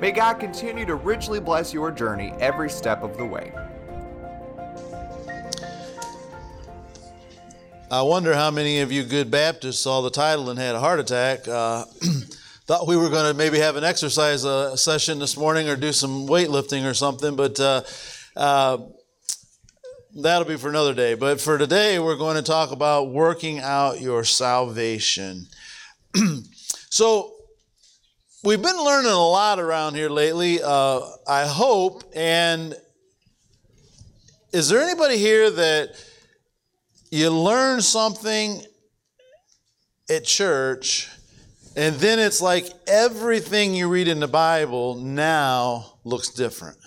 May God continue to richly bless your journey every step of the way. I wonder how many of you good Baptists saw the title and had a heart attack. Uh, thought we were going to maybe have an exercise uh, session this morning or do some weightlifting or something, but uh, uh that'll be for another day. But for today, we're going to talk about working out your salvation. so, we've been learning a lot around here lately. Uh, I hope. And is there anybody here that you learn something at church, and then it's like everything you read in the Bible now looks different?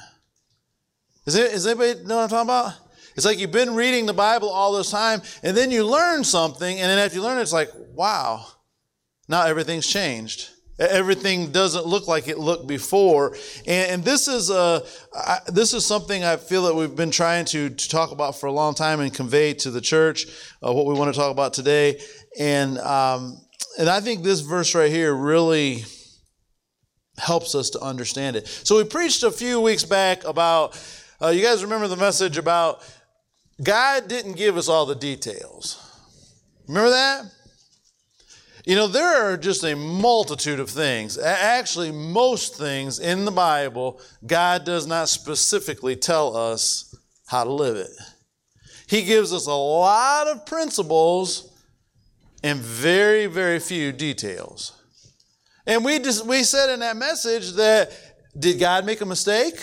Is, it, is anybody know what I'm talking about? It's like you've been reading the Bible all this time, and then you learn something, and then after you learn it, it's like, wow, now everything's changed. Everything doesn't look like it looked before, and, and this is a I, this is something I feel that we've been trying to, to talk about for a long time and convey to the church uh, what we want to talk about today, and um, and I think this verse right here really helps us to understand it. So we preached a few weeks back about uh, you guys remember the message about God didn't give us all the details. Remember that? You know, there are just a multitude of things. Actually, most things in the Bible, God does not specifically tell us how to live it. He gives us a lot of principles and very, very few details. And we just we said in that message that did God make a mistake?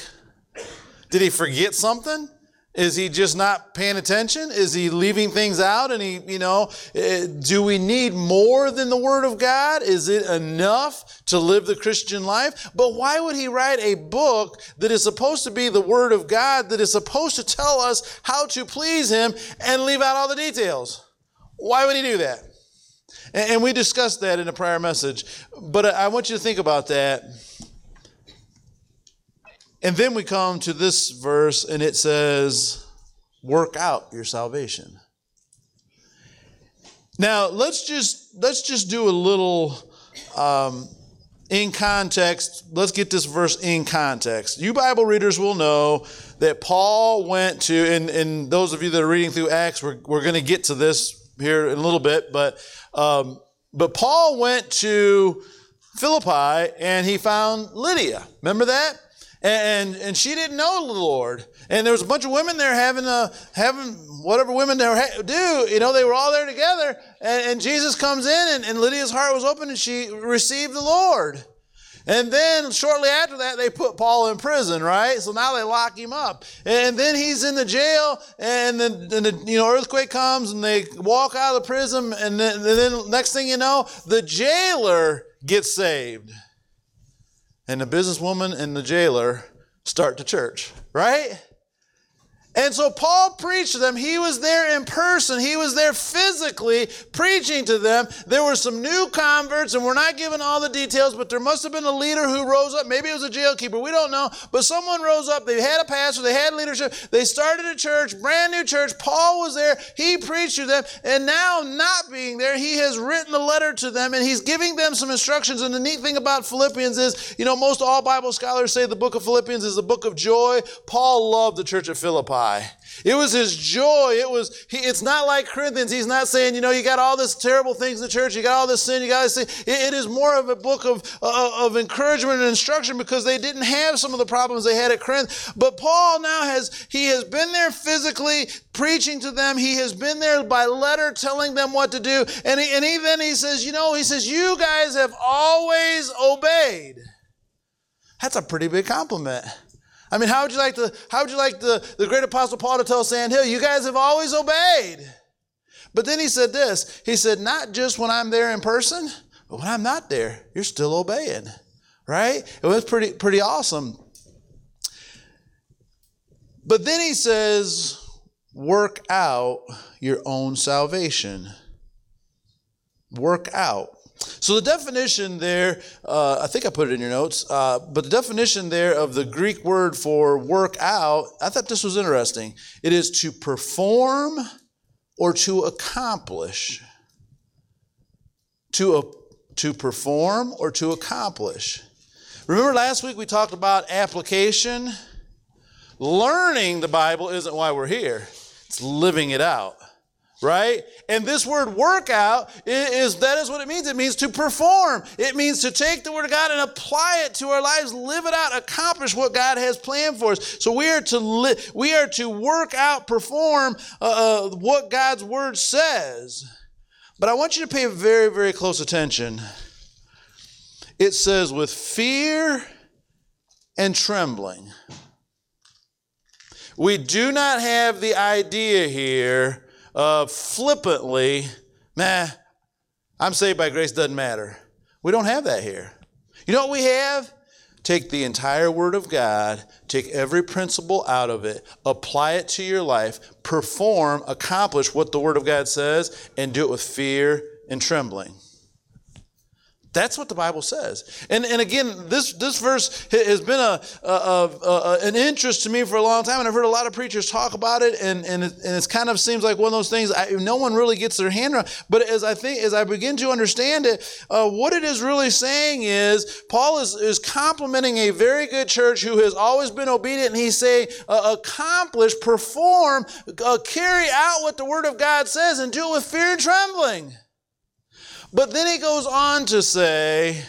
Did he forget something? Is he just not paying attention? Is he leaving things out? And he, you know, eh, do we need more than the Word of God? Is it enough to live the Christian life? But why would he write a book that is supposed to be the Word of God, that is supposed to tell us how to please him and leave out all the details? Why would he do that? And we discussed that in a prior message. But I want you to think about that and then we come to this verse and it says, work out your salvation. Now, let's just let's just do a little um, in context. Let's get this verse in context. You Bible readers will know that Paul went to, and, and those of you that are reading through Acts, we're, we're going to get to this here in a little bit, but um, but Paul went to Philippi and he found Lydia. Remember that? And, and she didn't know the Lord. And there was a bunch of women there having a, having whatever women do. You know, they were all there together. And, and Jesus comes in, and, and Lydia's heart was open, and she received the Lord. And then shortly after that, they put Paul in prison, right? So now they lock him up. And then he's in the jail, and then, and the you know earthquake comes, and they walk out of the prison, and then, and then next thing you know, the jailer gets saved and the businesswoman and the jailer start to church, right? And so Paul preached to them. He was there in person. He was there physically preaching to them. There were some new converts, and we're not giving all the details, but there must have been a leader who rose up. Maybe it was a jailkeeper. We don't know. But someone rose up. They had a pastor. They had leadership. They started a church, brand new church. Paul was there. He preached to them. And now, not being there, he has written a letter to them, and he's giving them some instructions. And the neat thing about Philippians is, you know, most all Bible scholars say the book of Philippians is the book of joy. Paul loved the church of Philippi. It was his joy. It was, he, it's not like Corinthians. He's not saying, you know, you got all this terrible things in the church. You got all this sin. You got this. It, it is more of a book of, uh, of encouragement and instruction because they didn't have some of the problems they had at Corinth. But Paul now has, he has been there physically preaching to them. He has been there by letter telling them what to do. And, he, and even he says, you know, he says, you guys have always obeyed. That's a pretty big compliment. I mean, how would you like the how would you like the, the great apostle Paul to tell Sand Hill, you guys have always obeyed? But then he said this. He said, not just when I'm there in person, but when I'm not there, you're still obeying. Right? It was pretty pretty awesome. But then he says, work out your own salvation. Work out. So the definition there, uh, I think I put it in your notes, uh, but the definition there of the Greek word for work out, I thought this was interesting. It is to perform or to accomplish. To, uh, to perform or to accomplish. Remember last week we talked about application? Learning the Bible isn't why we're here, it's living it out right? And this word workout is, that is what it means. It means to perform. It means to take the word of God and apply it to our lives, live it out, accomplish what God has planned for us. So we are to li- we are to work out, perform uh, uh, what God's word says. But I want you to pay very, very close attention. It says with fear and trembling. We do not have the idea here uh, flippantly, nah, I'm saved by grace, doesn't matter. We don't have that here. You know what we have? Take the entire Word of God, take every principle out of it, apply it to your life, perform, accomplish what the Word of God says, and do it with fear and trembling. That's what the Bible says. And, and again, this, this verse has been a, a, a, an interest to me for a long time, and I've heard a lot of preachers talk about it, and, and, it, and it's kind of seems like one of those things I, no one really gets their hand around. But as I think, as I begin to understand it, uh, what it is really saying is Paul is, is complimenting a very good church who has always been obedient, and he's saying, uh, accomplish, perform, uh, carry out what the Word of God says, and do it with fear and trembling. But then he goes on to say,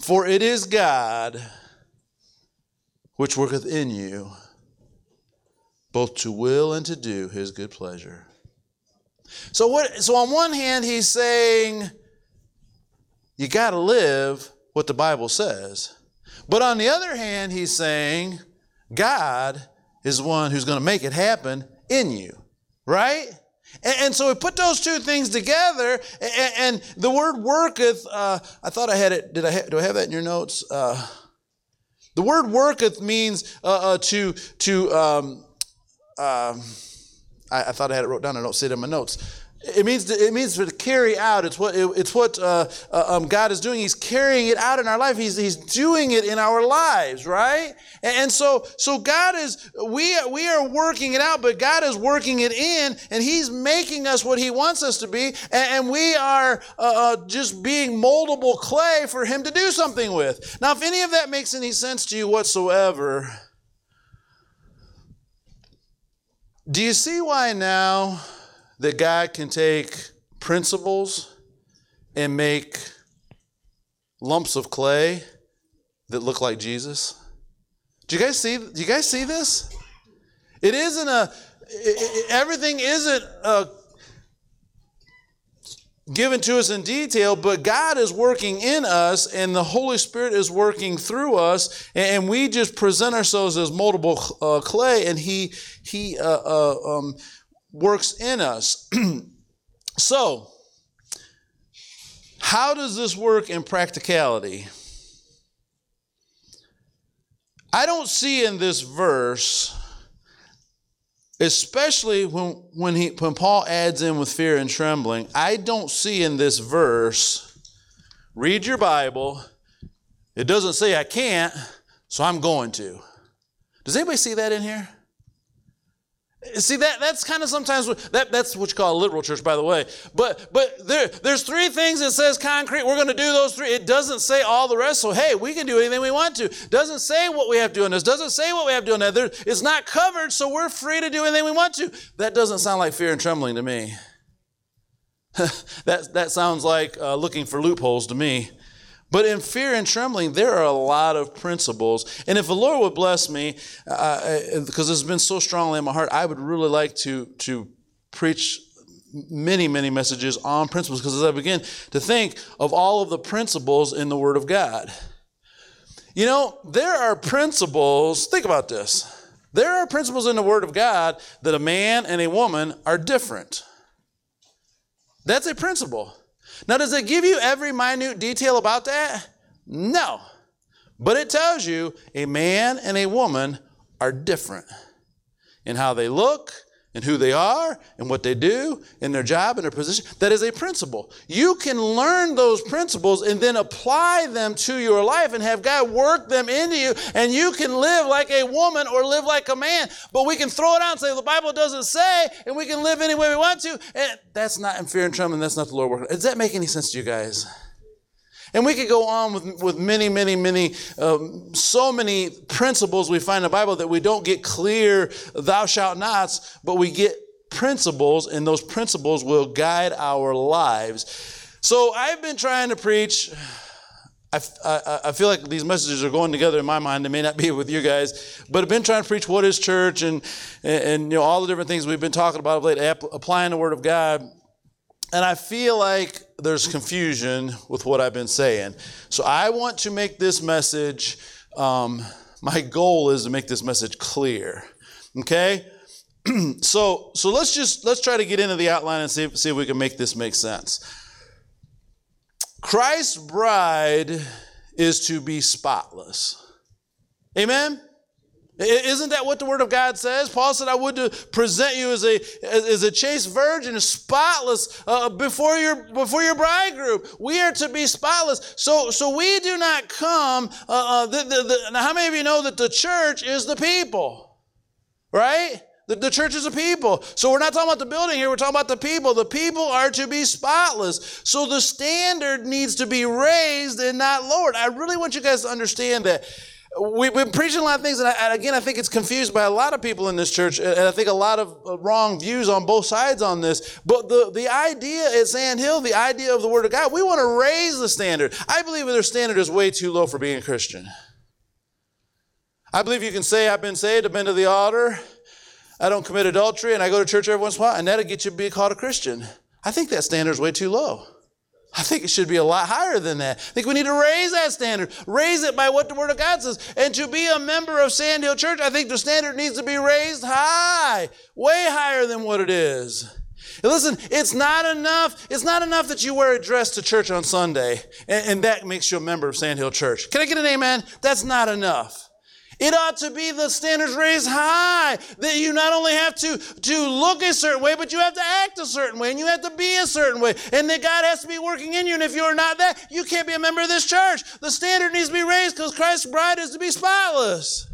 For it is God which worketh in you, both to will and to do his good pleasure. So, what, so on one hand, he's saying, You got to live what the Bible says. But on the other hand, he's saying, God is one who's going to make it happen in you, right? And, so we put those two things together, and, and the word worketh, uh, I thought I had it, did I ha- do I have that in your notes? Uh, the word worketh means uh, uh to, to um, um, I, I, thought I had it wrote down, I don't see it in my notes. It means to, it means to carry out. It's what it, it's what uh, uh, um, God is doing. He's carrying it out in our life. He's He's doing it in our lives, right? And, and so so God is we we are working it out, but God is working it in, and He's making us what He wants us to be, and, and we are uh, uh, just being moldable clay for Him to do something with. Now, if any of that makes any sense to you whatsoever, do you see why now? That God can take principles and make lumps of clay that look like Jesus? Do you guys see? Do you guys see this? It isn't a. It, everything isn't a, given to us in detail, but God is working in us, and the Holy Spirit is working through us, and we just present ourselves as moldable uh, clay, and He He uh, uh, um, works in us. so, how does this work in practicality? I don't see in this verse, especially when, when, he, when Paul adds in with fear and trembling, I don't see in this verse, read your Bible. It doesn't say I can't, so I'm going to. Does anybody see that in here? See that that's kind of sometimes that that's what you call a liberal church, by the way. But but there there's three things it says concrete. We're going to do those three. It doesn't say all the rest. So hey, we can do anything we want to. Doesn't say what we have to do this. Doesn't say what we have to do in that. There, it's not covered, so we're free to do anything we want to. That doesn't sound like fear and trembling to me. that that sounds like uh, looking for loopholes to me. But in fear and trembling, there are a lot of principles. And if the Lord would bless me, because uh, it's been so strongly in my heart, I would really like to, to preach many, many messages on principles. Because as I begin to think of all of the principles in the Word of God, you know, there are principles, think about this. There are principles in the Word of God that a man and a woman are different. That's a principle. Now, does it give you every minute detail about that? No. But it tells you a man and a woman are different in how they look, and who they are and what they do and their job and their position. That is a principle. You can learn those principles and then apply them to your life and have God work them into you, and you can live like a woman or live like a man. But we can throw it out and say, the Bible doesn't say, and we can live any way we want to. And that's not in fear and trembling. That's not the Lord working. Does that make any sense to you guys? And we could go on with, with many, many, many, um, so many principles we find in the Bible that we don't get clear, thou shalt nots, but we get principles, and those principles will guide our lives. So I've been trying to preach. I, I, I, feel like these messages are going together in my mind. They may not be with you guys, but I've been trying to preach what is church and, and, and you know all the different things we've been talking about of late, applying the Word of God. And I feel like there's confusion with what I've been saying. So I want to make this message, um, my goal is to make this message clear. Okay? so so let's just let's try to get into the outline and see see if we can make this make sense. Christ's bride is to be spotless. Amen? Isn't that what the Word of God says? Paul said, I would to present you as a, as a chaste virgin, spotless uh, before, your, before your bridegroom. We are to be spotless. So, so we do not come. Uh, uh, the, the, the, now, how many of you know that the church is the people? Right? The, the church is a people. So we're not talking about the building here, we're talking about the people. The people are to be spotless. So the standard needs to be raised and not lowered. I really want you guys to understand that we, have been preaching a lot of things, and, I, and, again, I think it's confused by a lot of people in this church, and I think a lot of uh, wrong views on both sides on this. But the, the idea at Sand Hill, the idea of the Word of God, we want to raise the standard. I believe their standard is way too low for being a Christian. I believe you can say, I've been saved, I've been to the altar, I don't commit adultery, and I go to church every once in a while, and that'll get you to be called a Christian. I think that standard is way too low. I think it should be a lot higher than that. I think we need to raise that standard, raise it by what the Word of God says. And to be a member of Sandhill Church, I think the standard needs to be raised high, way higher than what it is. And listen, it's not enough. It's not enough that you wear a dress to church on Sunday and, and that makes you a member of Sandhill Church. Can I get an amen? That's not enough. It ought to be the standards raised high that you not only have to, to look a certain way, but you have to act a certain way and you have to be a certain way. And that God has to be working in you. And if you're not that, you can't be a member of this church. The standard needs to be raised because Christ's bride is to be spotless.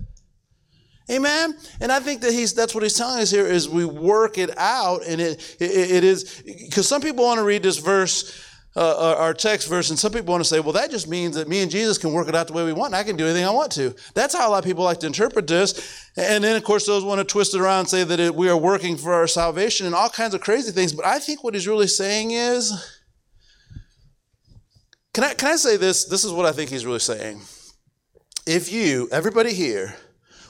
Amen. And I think that he's that's what he's telling us here is we work it out and it it, it is because some people want to read this verse uh, our text verse, and some people want to say, well, that just means that me and Jesus can work it out the way we want, I can do anything I want to. That's how a lot of people like to interpret this. And then, of course, those want to twist it around and say that it, we are working for our salvation and all kinds of crazy things. But I think what he's really saying is, can I, can I say this? This is what I think he's really saying. If you, everybody here,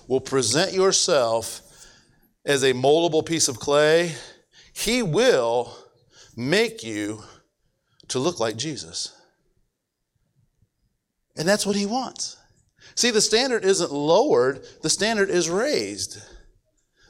will present yourself as a moldable piece of clay, he will make you to look like Jesus. And that's what he wants. See, the standard isn't lowered, the standard is raised.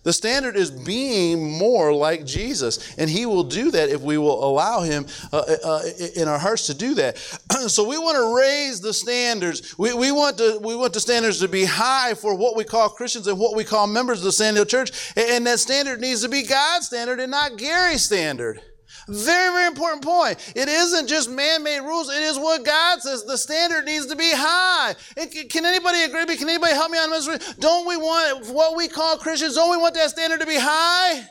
The standard is being more like Jesus, and He will do that if we will allow Him uh, uh, uh in our hearts to do that. so we want to raise the standards. We, we, want to, we want the standards to be high for what we call Christians and what we call members of the Sand Hill Church, and that standard needs to be God's standard and not Gary's standard. Very, very important point. It isn't just man made rules, it is what God says. The standard needs to be high. And can anybody agree? Can anybody help me on this? Don't we want what we call Christians, don't we want that standard to be high?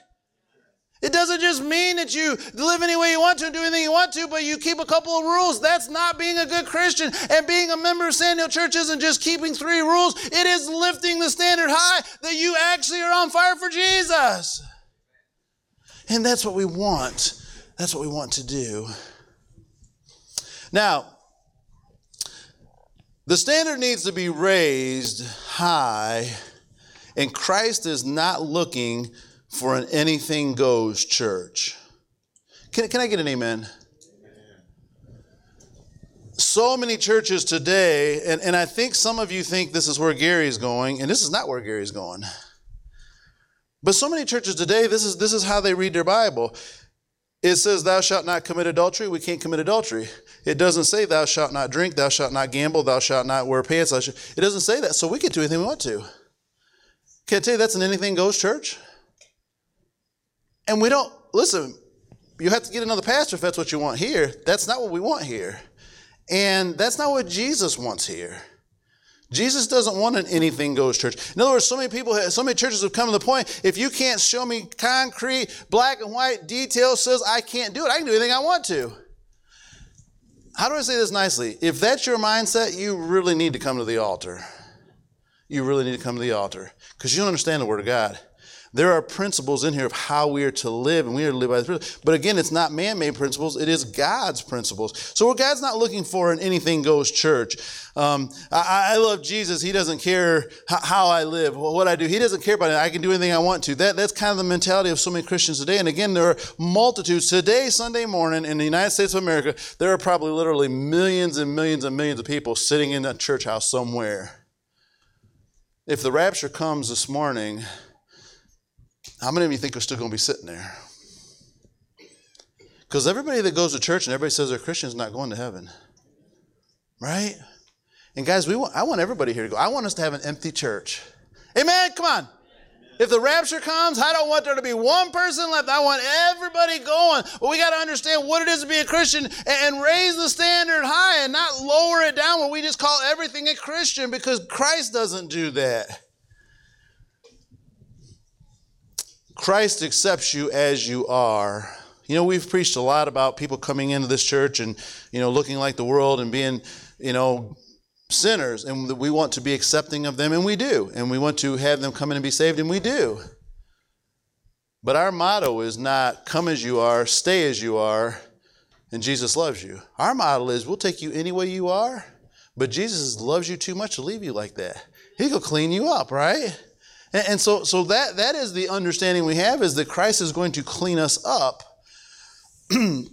It doesn't just mean that you live any way you want to and do anything you want to, but you keep a couple of rules. That's not being a good Christian. And being a member of Sand Hill Church isn't just keeping three rules, it is lifting the standard high that you actually are on fire for Jesus. And that's what we want. That's what we want to do. Now, the standard needs to be raised high, and Christ is not looking for an anything goes church. Can, can I get an amen? So many churches today, and, and I think some of you think this is where Gary's going, and this is not where Gary's going. But so many churches today, this is, this is how they read their Bible. It says, Thou shalt not commit adultery. We can't commit adultery. It doesn't say, Thou shalt not drink, thou shalt not gamble, thou shalt not wear pants. It doesn't say that. So we can do anything we want to. Can I tell you that's an anything goes church? And we don't, listen, you have to get another pastor if that's what you want here. That's not what we want here. And that's not what Jesus wants here. Jesus doesn't want an anything goes church. In other words, so many people, so many churches have come to the point, if you can't show me concrete, black and white details, says I can't do it. I can do anything I want to. How do I say this nicely? If that's your mindset, you really need to come to the altar. You really need to come to the altar because you don't understand the Word of God. There are principles in here of how we are to live, and we are to live by the principles. But again, it's not man made principles, it is God's principles. So, what God's not looking for an anything goes church. Um, I, I, love Jesus. He doesn't care how I live, what I do. He doesn't care about it. I can do anything I want to. That, that's kind of the mentality of so many Christians today. And again, there are multitudes. Today, Sunday morning, in the United States of America, there are probably literally millions and millions and millions of people sitting in a church house somewhere. If the rapture comes this morning, how many of you think we're still going to be sitting there? Because everybody that goes to church and everybody says they're Christians is not going to heaven. Right? And guys, we want, I want everybody here to go. I want us to have an empty church. Amen? Come on. If the rapture comes, I don't want there to be one person left. I want everybody going. But we got to understand what it is to be a Christian and raise the standard high and not lower it down where we just call everything a Christian because Christ doesn't do that. Christ accepts you as you are. You know, we've preached a lot about people coming into this church and, you know, looking like the world and being, you know, sinners. And we want to be accepting of them, and we do. And we want to have them come in and be saved, and we do. But our motto is not come as you are, stay as you are, and Jesus loves you. Our motto is we'll take you any way you are, but Jesus loves you too much to leave you like that. He'll clean you up, right? And, and so, so that, that is the understanding we have is that Christ is going to clean us up. and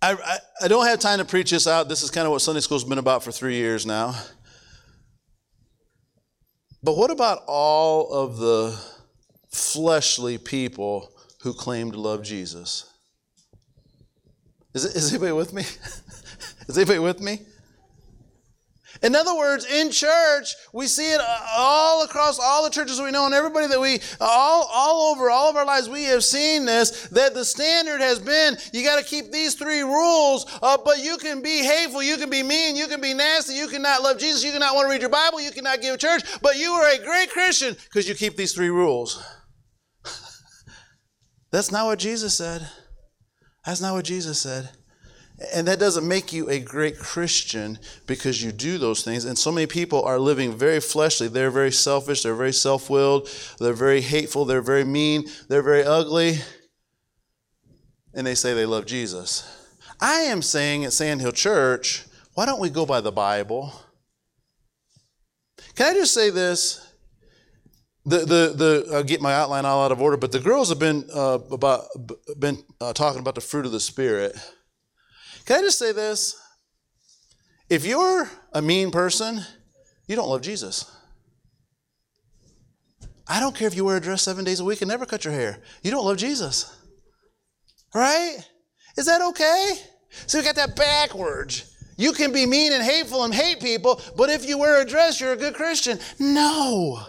I, I, I don't have time to preach this out. This is kind of what Sunday school's been about for three years now. But what about all of the fleshly people who claim to love Jesus? Is, is anybody with me? is anybody with me? In other words, in church, we see it all across all the churches we know and everybody that we, all, all over, all of our lives, we have seen this, that the standard has been, you got to keep these three rules, uh, but you can be hateful, you can be mean, you can be nasty, you cannot love Jesus, you cannot want to read your Bible, you cannot give church, but you are a great Christian because you keep these three rules. That's not what Jesus said. That's not what Jesus said. And that doesn't make you a great Christian because you do those things. And so many people are living very fleshly. They're very selfish. They're very self willed. They're very hateful. They're very mean. They're very ugly. And they say they love Jesus. I am saying at Sandhill Church, why don't we go by the Bible? Can I just say this? The, the, the, I'll get my outline all out of order, but the girls have been, uh, about, been uh, talking about the fruit of the Spirit. Can I just say this? If you're a mean person, you don't love Jesus. I don't care if you wear a dress seven days a week and never cut your hair. You don't love Jesus. Right? Is that okay? So we got that backwards. You can be mean and hateful and hate people, but if you wear a dress, you're a good Christian. No.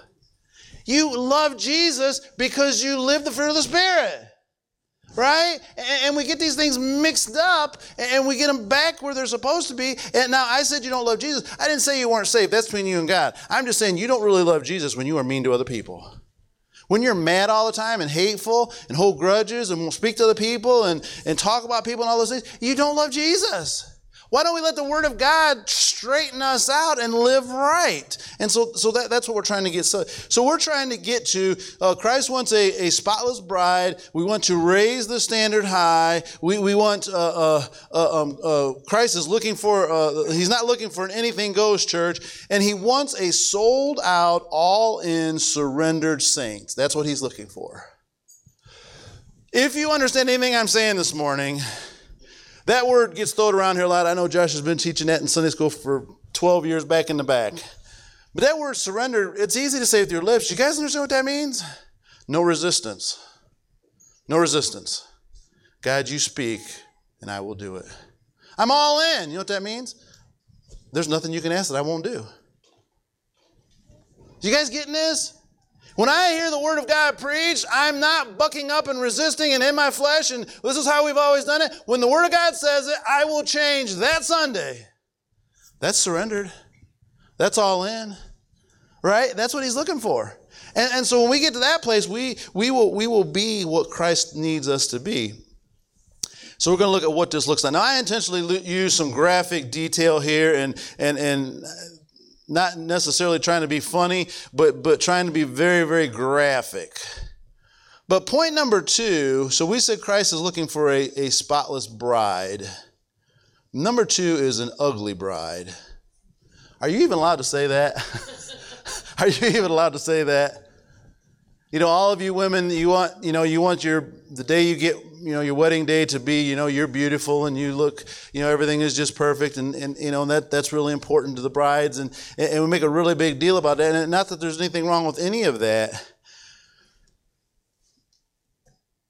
You love Jesus because you live the fruit of the Spirit right? And we get these things mixed up and we get them back where they're supposed to be. And now I said you don't love Jesus. I didn't say you weren't saved. That's between you and God. I'm just saying you don't really love Jesus when you are mean to other people. When you're mad all the time and hateful and hold grudges and won't speak to other people and, and talk about people and all those things, you don't love Jesus. Why don't we let the Word of God straighten us out and live right? And so, so that, that's what we're trying to get. So, so we're trying to get to uh, Christ wants a, a spotless bride. We want to raise the standard high. We, we want, uh, uh, uh um, uh, Christ is looking for, uh, he's not looking for an anything goes church, and he wants a sold out, all in, surrendered saints. That's what he's looking for. If you understand anything I'm saying this morning, that word gets thrown around here a lot. I know Josh has been teaching that in Sunday school for 12 years back in the back. But that word surrender, it's easy to say with your lips. You guys understand what that means? No resistance. No resistance. God, you speak, and I will do it. I'm all in. You know what that means? There's nothing you can ask that I won't do. You guys getting this? When I hear the word of God preached, I'm not bucking up and resisting and in my flesh, and this is how we've always done it. When the word of God says it, I will change that Sunday. That's surrendered. That's all in. Right? That's what he's looking for. And, and so when we get to that place, we, we, will, we will be what Christ needs us to be. So we're going to look at what this looks like. Now, I intentionally use some graphic detail here and, and, and not necessarily trying to be funny, but, but trying to be very, very graphic. But point number two so we said Christ is looking for a, a spotless bride. Number two is an ugly bride. Are you even allowed to say that? Are you even allowed to say that? You know, all of you women, you want, you know, you want your the day you get, you know, your wedding day to be, you know, you're beautiful and you look, you know, everything is just perfect, and, and you know, that that's really important to the brides, and and we make a really big deal about that, and not that there's anything wrong with any of that.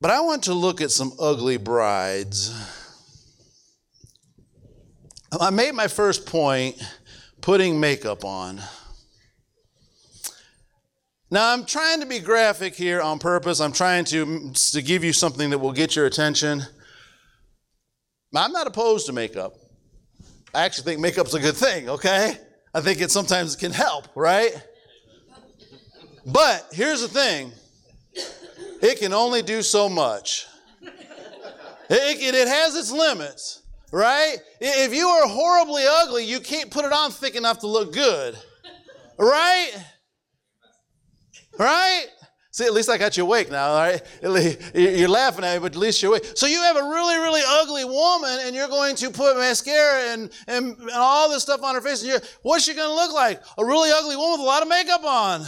But I want to look at some ugly brides. I made my first point putting makeup on. Now, I'm trying to be graphic here on purpose. I'm trying to, to give you something that will get your attention. I'm not opposed to makeup. I actually think makeup's a good thing, okay? I think it sometimes can help, right? But here's the thing it can only do so much, it, it, it has its limits, right? If you are horribly ugly, you can't put it on thick enough to look good, right? Right? See, at least I got you awake now, all right? You're laughing at me, but at least you're awake. So you have a really, really ugly woman, and you're going to put mascara and, and, and all this stuff on her face, and you're, what's she going to look like? A really ugly woman with a lot of makeup on.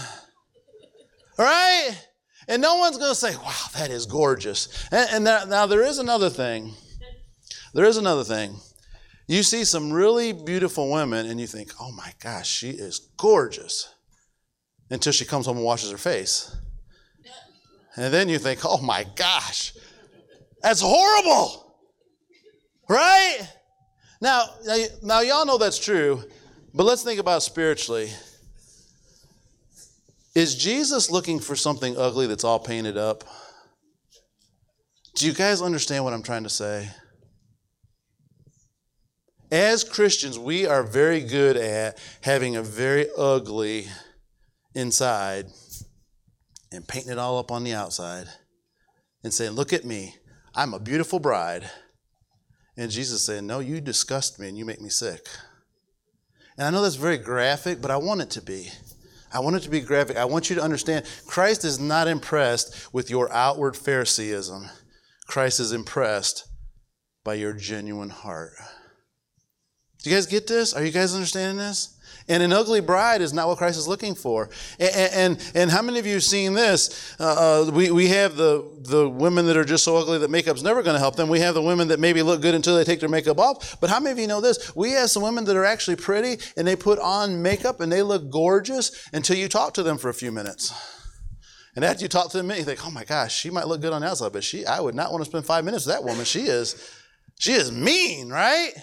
All right? And no one's going to say, wow, that is gorgeous. And, and there, now there is another thing. There is another thing. You see some really beautiful women, and you think, oh my gosh, she is gorgeous until she comes home and washes her face. And then you think, oh my gosh, that's horrible. Right? Now, now, y'all know that's true, but let's think about spiritually. Is Jesus looking for something ugly that's all painted up? Do you guys understand what I'm trying to say? As Christians, we are very good at having a very ugly inside and painting it all up on the outside and saying, Look at me, I'm a beautiful bride. And Jesus saying, No, you disgust me and you make me sick. And I know that's very graphic, but I want it to be. I want it to be graphic. I want you to understand Christ is not impressed with your outward Phariseeism. Christ is impressed by your genuine heart. Do you guys get this? Are you guys understanding this? And an ugly bride is not what Christ is looking for. And, and, and how many of you have seen this? Uh, uh, we, we have the, the women that are just so ugly that makeup's never going to help them. We have the women that maybe look good until they take their makeup off. But how many of you know this? We have some women that are actually pretty and they put on makeup and they look gorgeous until you talk to them for a few minutes. And after you talk to them, you think, oh my gosh, she might look good on outside, but she, I would not want to spend five minutes with that woman. She is, she is mean, right?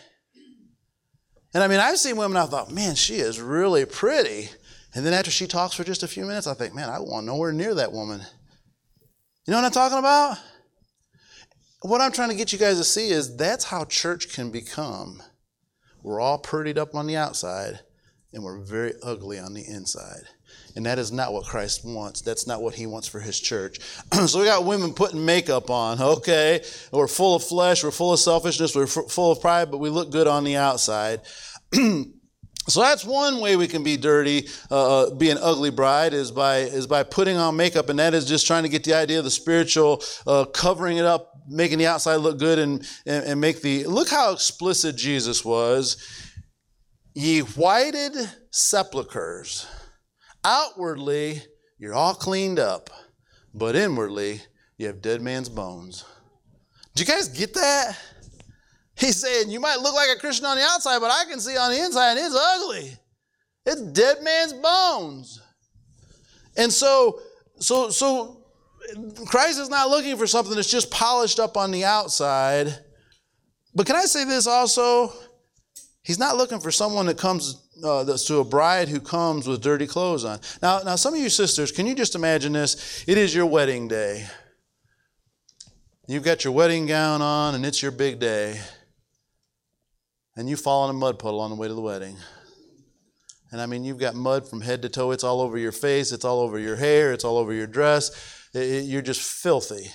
And I mean, I've seen women, I thought, man, she is really pretty. And then after she talks for just a few minutes, I think, man, I want nowhere near that woman. You know what I'm talking about? What I'm trying to get you guys to see is that's how church can become. We're all prettied up on the outside, and we're very ugly on the inside. And that is not what Christ wants. That's not what he wants for his church. so we got women putting makeup on, okay? We're full of flesh, we're full of selfishness, we're f- full of pride, but we look good on the outside. So that's one way we can be dirty, uh, uh, be an ugly bride, is by is by putting on makeup, and that is just trying to get the idea of the spiritual, uh, covering it up, making the outside look good, and, and and make the look how explicit Jesus was. Ye whited sepulchres, Outwardly, you're all cleaned up, but inwardly, you have dead man's bones. Do you guys get that? He's saying you might look like a Christian on the outside, but I can see on the inside, it's ugly. It's dead man's bones. And so, so, so Christ is not looking for something that's just polished up on the outside. But can I say this also? He's not looking for someone that comes uh, to a bride who comes with dirty clothes on. Now, now, some of you sisters, can you just imagine this? It is your wedding day. You've got your wedding gown on, and it's your big day. And you fall in a mud puddle on the way to the wedding. And I mean, you've got mud from head to toe. It's all over your face, it's all over your hair, it's all over your dress. It, it, you're just filthy.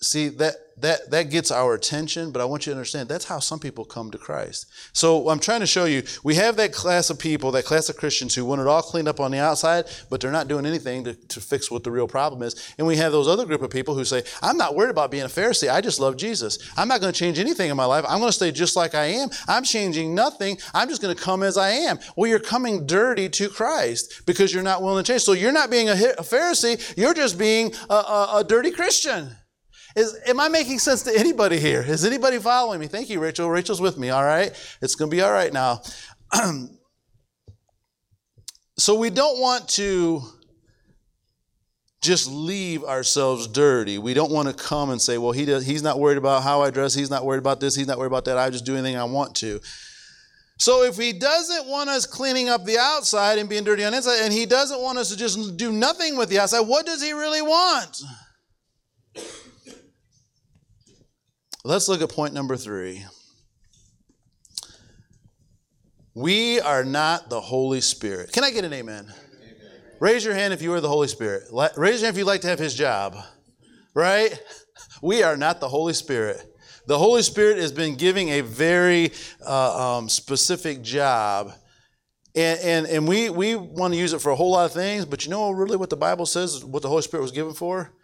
See, that that that gets our attention but i want you to understand that's how some people come to christ. So i'm trying to show you we have that class of people that class of christians who want it all cleaned up on the outside but they're not doing anything to, to fix what the real problem is. And we have those other group of people who say i'm not worried about being a pharisee. I just love jesus. I'm not going to change anything in my life. I'm going to stay just like i am. I'm changing nothing. I'm just going to come as i am. Well you're coming dirty to christ because you're not willing to change. So you're not being a, a pharisee. You're just being a, a, a dirty christian is, am I making sense to anybody here? Is anybody following me? Thank you, Rachel. Rachel's with me, all right? It's going to be all right now. so we don't want to just leave ourselves dirty. We don't want to come and say, well, he does, he's not worried about how I dress. He's not worried about this. He's not worried about that. I just do anything I want to. So if he doesn't want us cleaning up the outside and being dirty on inside, and he doesn't want us to just do nothing with the outside, what does he really want? Let's look at point number three. We are not the Holy Spirit. Can I get an amen? amen? Raise your hand if you are the Holy Spirit. Raise your hand if you'd like to have his job. Right? We are not the Holy Spirit. The Holy Spirit has been giving a very uh, um, specific job. And, and, and we, we want to use it for a whole lot of things, but you know really what the Bible says, what the Holy Spirit was given for?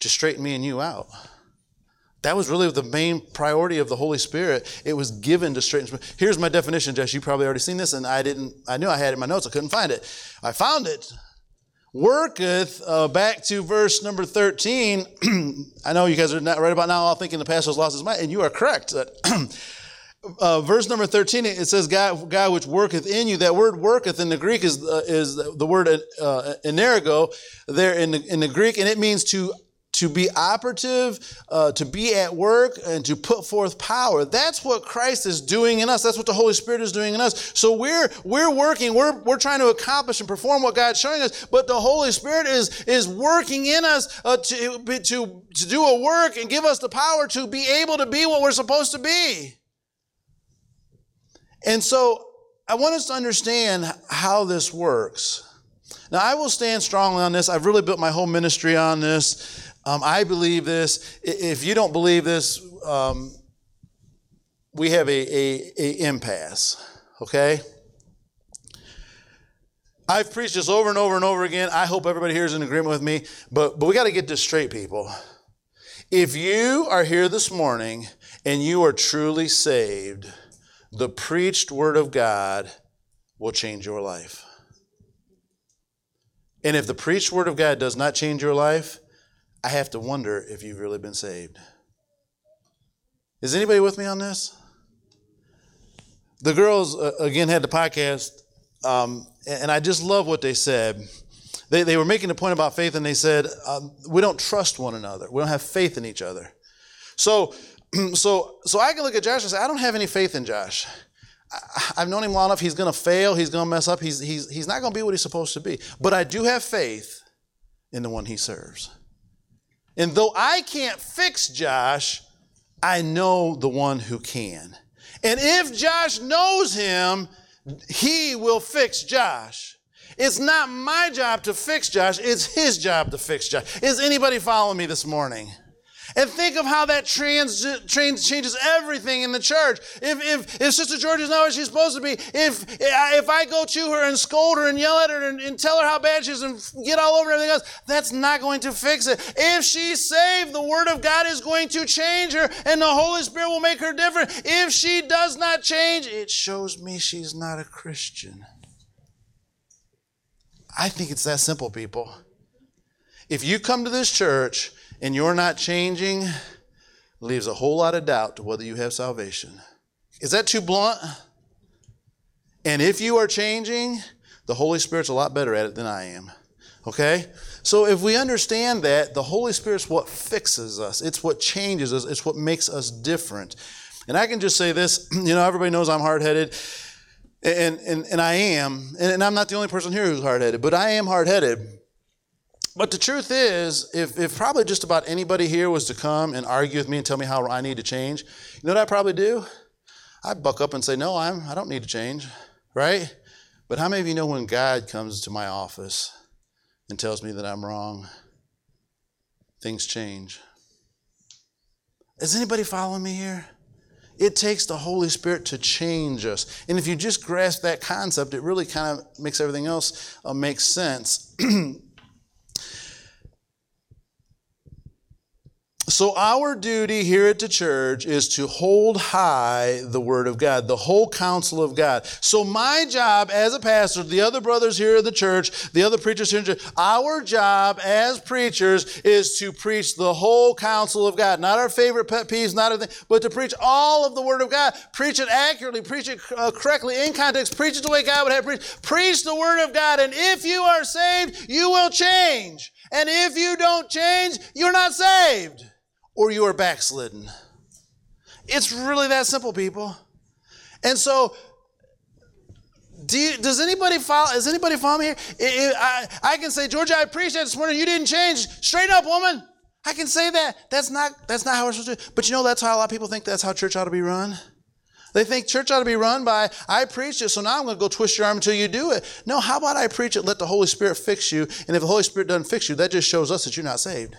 To straighten me and you out. That was really the main priority of the Holy Spirit. It was given to straighten. Here's my definition, Jess. You probably already seen this, and I didn't. I knew I had it in my notes. I couldn't find it. I found it. Worketh. Uh, back to verse number thirteen. I know you guys are not right about now, all thinking the pastor's lost his mind, and you are correct. Uh, verse number 13 it says god, god which worketh in you that word worketh in the greek is, uh, is the word uh, energo there in the, in the greek and it means to to be operative, uh, to be at work, and to put forth power. That's what Christ is doing in us. That's what the Holy Spirit is doing in us. So we're we're working. We're we're trying to accomplish and perform what God's showing us. But the Holy Spirit is is working in us uh, to to to do a work and give us the power to be able to be what we're supposed to be. And so I want us to understand how this works. Now, I will stand strongly on this. I've really built my whole ministry on this. Um, I believe this. If you don't believe this, um, we have a, a, a impasse. Okay. I've preached this over and over and over again. I hope everybody here is in agreement with me. But but we got to get this straight, people. If you are here this morning and you are truly saved, the preached word of God will change your life. And if the preached word of God does not change your life, I have to wonder if you've really been saved. Is anybody with me on this? The girls, uh, again, had the podcast, um, and I just love what they said. They, they were making a point about faith, and they said, um, We don't trust one another. We don't have faith in each other. So, so, so I can look at Josh and say, I don't have any faith in Josh. I, have known him long enough. He's going to fail. He's going to mess up. He's, he's, he's not going to be what he's supposed to be. But I do have faith in the one he serves. And though I can't fix Josh, I know the one who can. And if Josh knows him, he will fix Josh. It's not my job to fix Josh, it's his job to fix Josh. Is anybody following me this morning? And think of how that trans, trans changes everything in the church. If, if, if Sister George is not what she's supposed to be, if, if I go to her and scold her and yell at her and, and tell her how bad she is and get all over everything else, that's not going to fix it. If she's saved, the Word of God is going to change her and the Holy Spirit will make her different. If she does not change, it shows me she's not a Christian. I think it's that simple, people. If you come to this church and you're not changing, leaves a whole lot of doubt to whether you have salvation. Is that too blunt? And if you are changing, the Holy Spirit's a lot better at it than I am. Okay? So if we understand that, the Holy Spirit's what fixes us, it's what changes us, it's what makes us different. And I can just say this, you know, everybody knows I'm hard headed. And, and, and I am, and I'm not the only person here who's hard headed, but I am hard headed. But the truth is, if, if probably just about anybody here was to come and argue with me and tell me how I need to change, you know what I'd probably do? I'd buck up and say, No, I'm, I don't need to change, right? But how many of you know when God comes to my office and tells me that I'm wrong, things change? Is anybody following me here? It takes the Holy Spirit to change us. And if you just grasp that concept, it really kind of makes everything else uh, make sense. So, our duty here at the church is to hold high the Word of God, the whole counsel of God. So, my job as a pastor, the other brothers here at the church, the other preachers here church, our job as preachers is to preach the whole counsel of God. Not our favorite pet peeves, not everything, but to preach all of the Word of God. Preach it accurately, preach it uh, correctly, in context, preach it the way God would have preached. Preach the Word of God, and if you are saved, you will change. And if you don't change, you're not saved or you are backslidden. It's really that simple, people. And so, do you, does anybody follow? Is anybody following me here? It, it, I, I can say, Georgia, I appreciate this morning. You didn't change. Straight up, woman. I can say that. That's not that's not how we're supposed to. But you know, that's how a lot of people think that's how church ought to be run. They think church ought to be run by I preach it, so now I'm going to go twist your arm until you do it. No, how about I preach it? Let the Holy Spirit fix you, and if the Holy Spirit doesn't fix you, that just shows us that you're not saved.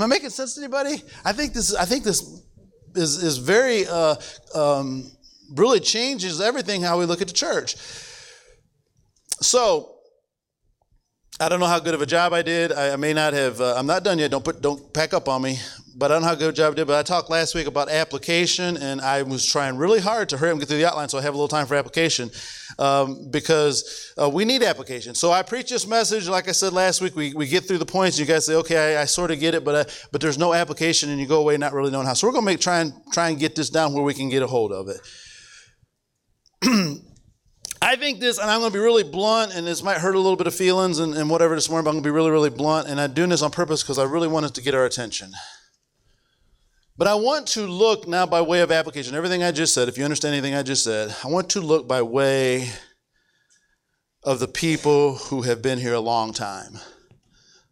Am I making sense to anybody? I think this. I think this is is very uh, um, really changes everything how we look at the church. So. I don't know how good of a job I did. I, I may not have. Uh, I'm not done yet. Don't put. Don't pack up on me. But I don't know how good a job I did. But I talked last week about application, and I was trying really hard to hurry up and get through the outline, so I have a little time for application um, because uh, we need application. So I preach this message, like I said last week, we, we get through the points. And You guys say, okay, I, I sort of get it, but uh, but there's no application, and you go away not really knowing how. So we're to make try and try and get this down where we can get a hold of it. I think this, and I'm going to be really blunt, and this might hurt a little bit of feelings and, and whatever this morning, but I'm going to be really, really blunt, and I'm doing this on purpose because I really wanted to get our attention. But I want to look now by way of application. Everything I just said, if you understand anything I just said, I want to look by way of the people who have been here a long time.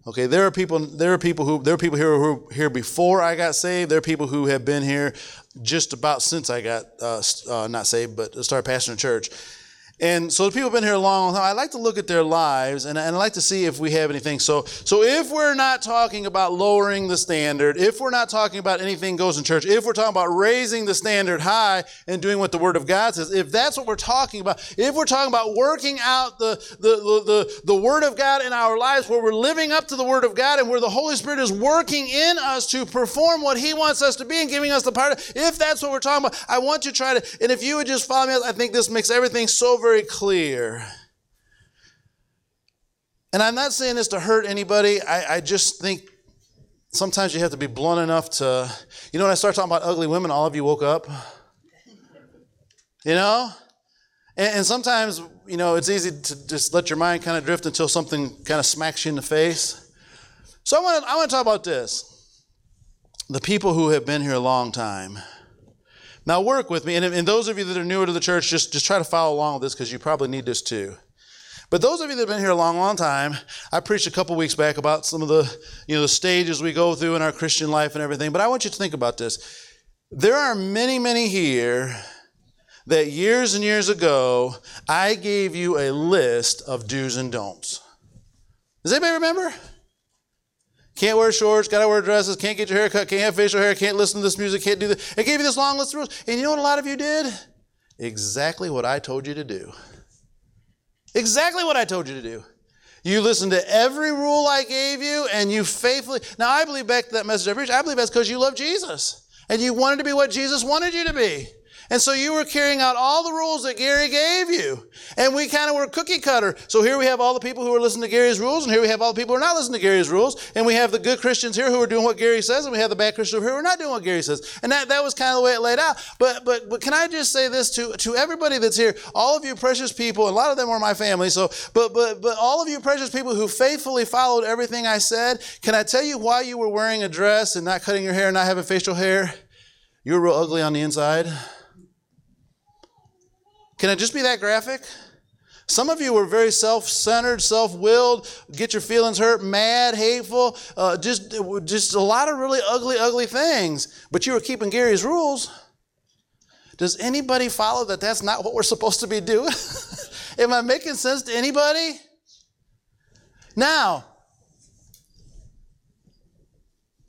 Okay, there are people. There are people who. There are people here who were here before I got saved. There are people who have been here just about since I got uh, uh, not saved, but started pastoring church. And so the people have been here a long, time. I like to look at their lives and, and I like to see if we have anything. So, so if we're not talking about lowering the standard, if we're not talking about anything goes in church, if we're talking about raising the standard high and doing what the Word of God says, if that's what we're talking about, if we're talking about working out the, the, the, the, the Word of God in our lives, where we're living up to the Word of God and where the Holy Spirit is working in us to perform what He wants us to be and giving us the power, if that's what we're talking about, I want you to try to, and if you would just follow me, I think this makes everything so very very clear. And I'm not saying this to hurt anybody. I, I just think sometimes you have to be blunt enough to, you know, when I start talking about ugly women, all of you woke up. You know? And, and sometimes, you know, it's easy to just let your mind kind of drift until something kind of smacks you in the face. So I want to I want to talk about this. The people who have been here a long time. Now, work with me. And, and those of you that are newer to the church, just, just try to follow along with this because you probably need this too. But those of you that have been here a long, long time, I preached a couple weeks back about some of the, you know, the stages we go through in our Christian life and everything. But I want you to think about this. There are many, many here that years and years ago, I gave you a list of do's and don'ts. Does anybody remember? Can't wear shorts, gotta wear dresses, can't get your hair cut, can't have facial hair, can't listen to this music, can't do this. I gave you this long list of rules. And you know what a lot of you did? Exactly what I told you to do. Exactly what I told you to do. You listened to every rule I gave you and you faithfully. Now, I believe back to that message I preached, I believe that's because you love Jesus and you wanted to be what Jesus wanted you to be. And so you were carrying out all the rules that Gary gave you. And we kind of were cookie cutter. So here we have all the people who are listening to Gary's rules, and here we have all the people who are not listening to Gary's rules. And we have the good Christians here who are doing what Gary says, and we have the bad Christians here who are not doing what Gary says. And that, that was kind of the way it laid out. But, but, but can I just say this to, to everybody that's here, all of you precious people, a lot of them are my family, so, but, but, but all of you precious people who faithfully followed everything I said, can I tell you why you were wearing a dress and not cutting your hair and not having facial hair? You were real ugly on the inside. Can I just be that graphic? Some of you were very self centered, self willed, get your feelings hurt, mad, hateful, uh, just, just a lot of really ugly, ugly things. But you were keeping Gary's rules. Does anybody follow that that's not what we're supposed to be doing? Am I making sense to anybody? Now,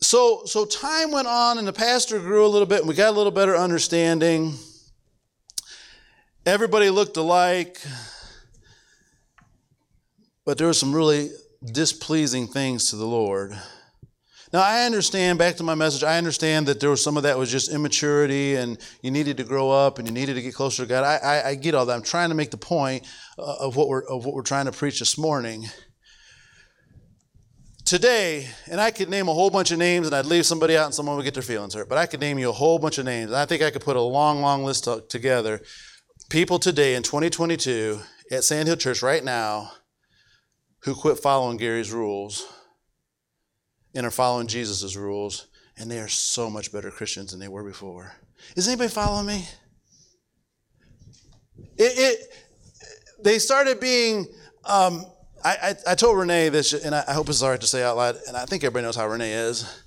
so so time went on and the pastor grew a little bit and we got a little better understanding. Everybody looked alike. But there were some really displeasing things to the Lord. Now, I understand, back to my message, I understand that there was some of that was just immaturity and you needed to grow up and you needed to get closer to God. I, I, I get all that. I'm trying to make the point uh, of what, we're, of what we're trying to preach this morning. Today, and I could name a whole bunch of names and I'd leave somebody out and someone would get their feelings hurt, but I could name you a whole bunch of names. And I think I could put a long, long list together. People today in 2022 at Sandhill Church right now who quit following Gary's rules and are following Jesus' rules, and they are so much better Christians than they were before. Is anybody following me? It, it they started being. Um, I, I, I, told Renee this, and I, I hope it's all right to say out loud, and I think everybody knows how Renee is.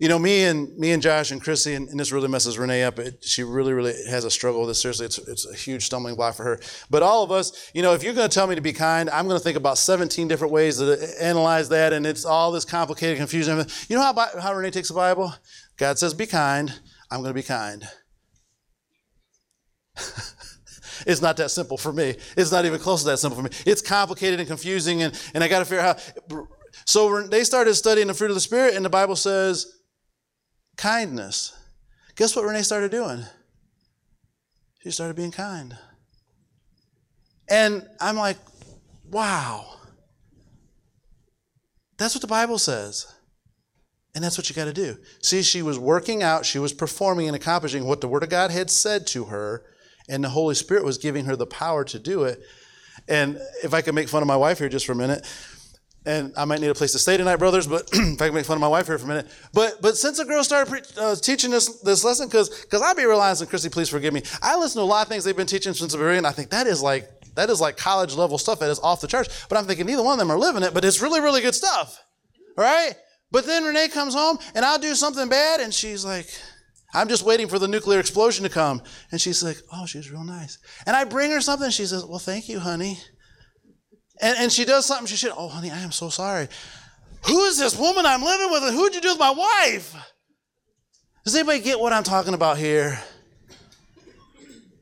You know, me and me and Josh and Chrissy, and, and this really messes Renee up. It, she really, really has a struggle with this. Seriously, it's, it's a huge stumbling block for her. But all of us, you know, if you're going to tell me to be kind, I'm going to think about 17 different ways to analyze that, and it's all this complicated, confusion. You know how, how Renee takes the Bible? God says, "Be kind." I'm going to be kind. it's not that simple for me. It's not even close to that simple for me. It's complicated and confusing, and, and I got to figure out how. So they started studying the fruit of the Spirit, and the Bible says kindness. Guess what Renee started doing? She started being kind. And I'm like, wow. That's what the Bible says. And that's what you got to do. See, she was working out, she was performing and accomplishing what the Word of God had said to her, and the Holy Spirit was giving her the power to do it. And if I could make fun of my wife here just for a minute, and I might need a place to stay tonight, brothers. But if I can make fun of my wife here for a minute, but but since the girl started pre- uh, teaching this this lesson, because because I be realizing, Christy, please forgive me. I listen to a lot of things they've been teaching since the beginning. I think that is like that is like college level stuff that is off the charts. But I'm thinking neither one of them are living it. But it's really really good stuff, right? But then Renee comes home and I'll do something bad, and she's like. I'm just waiting for the nuclear explosion to come. And she's like, Oh, she's real nice. And I bring her something. She says, Well, thank you, honey. And, and she does something. She said, Oh, honey, I am so sorry. Who is this woman I'm living with? And who'd you do with my wife? Does anybody get what I'm talking about here?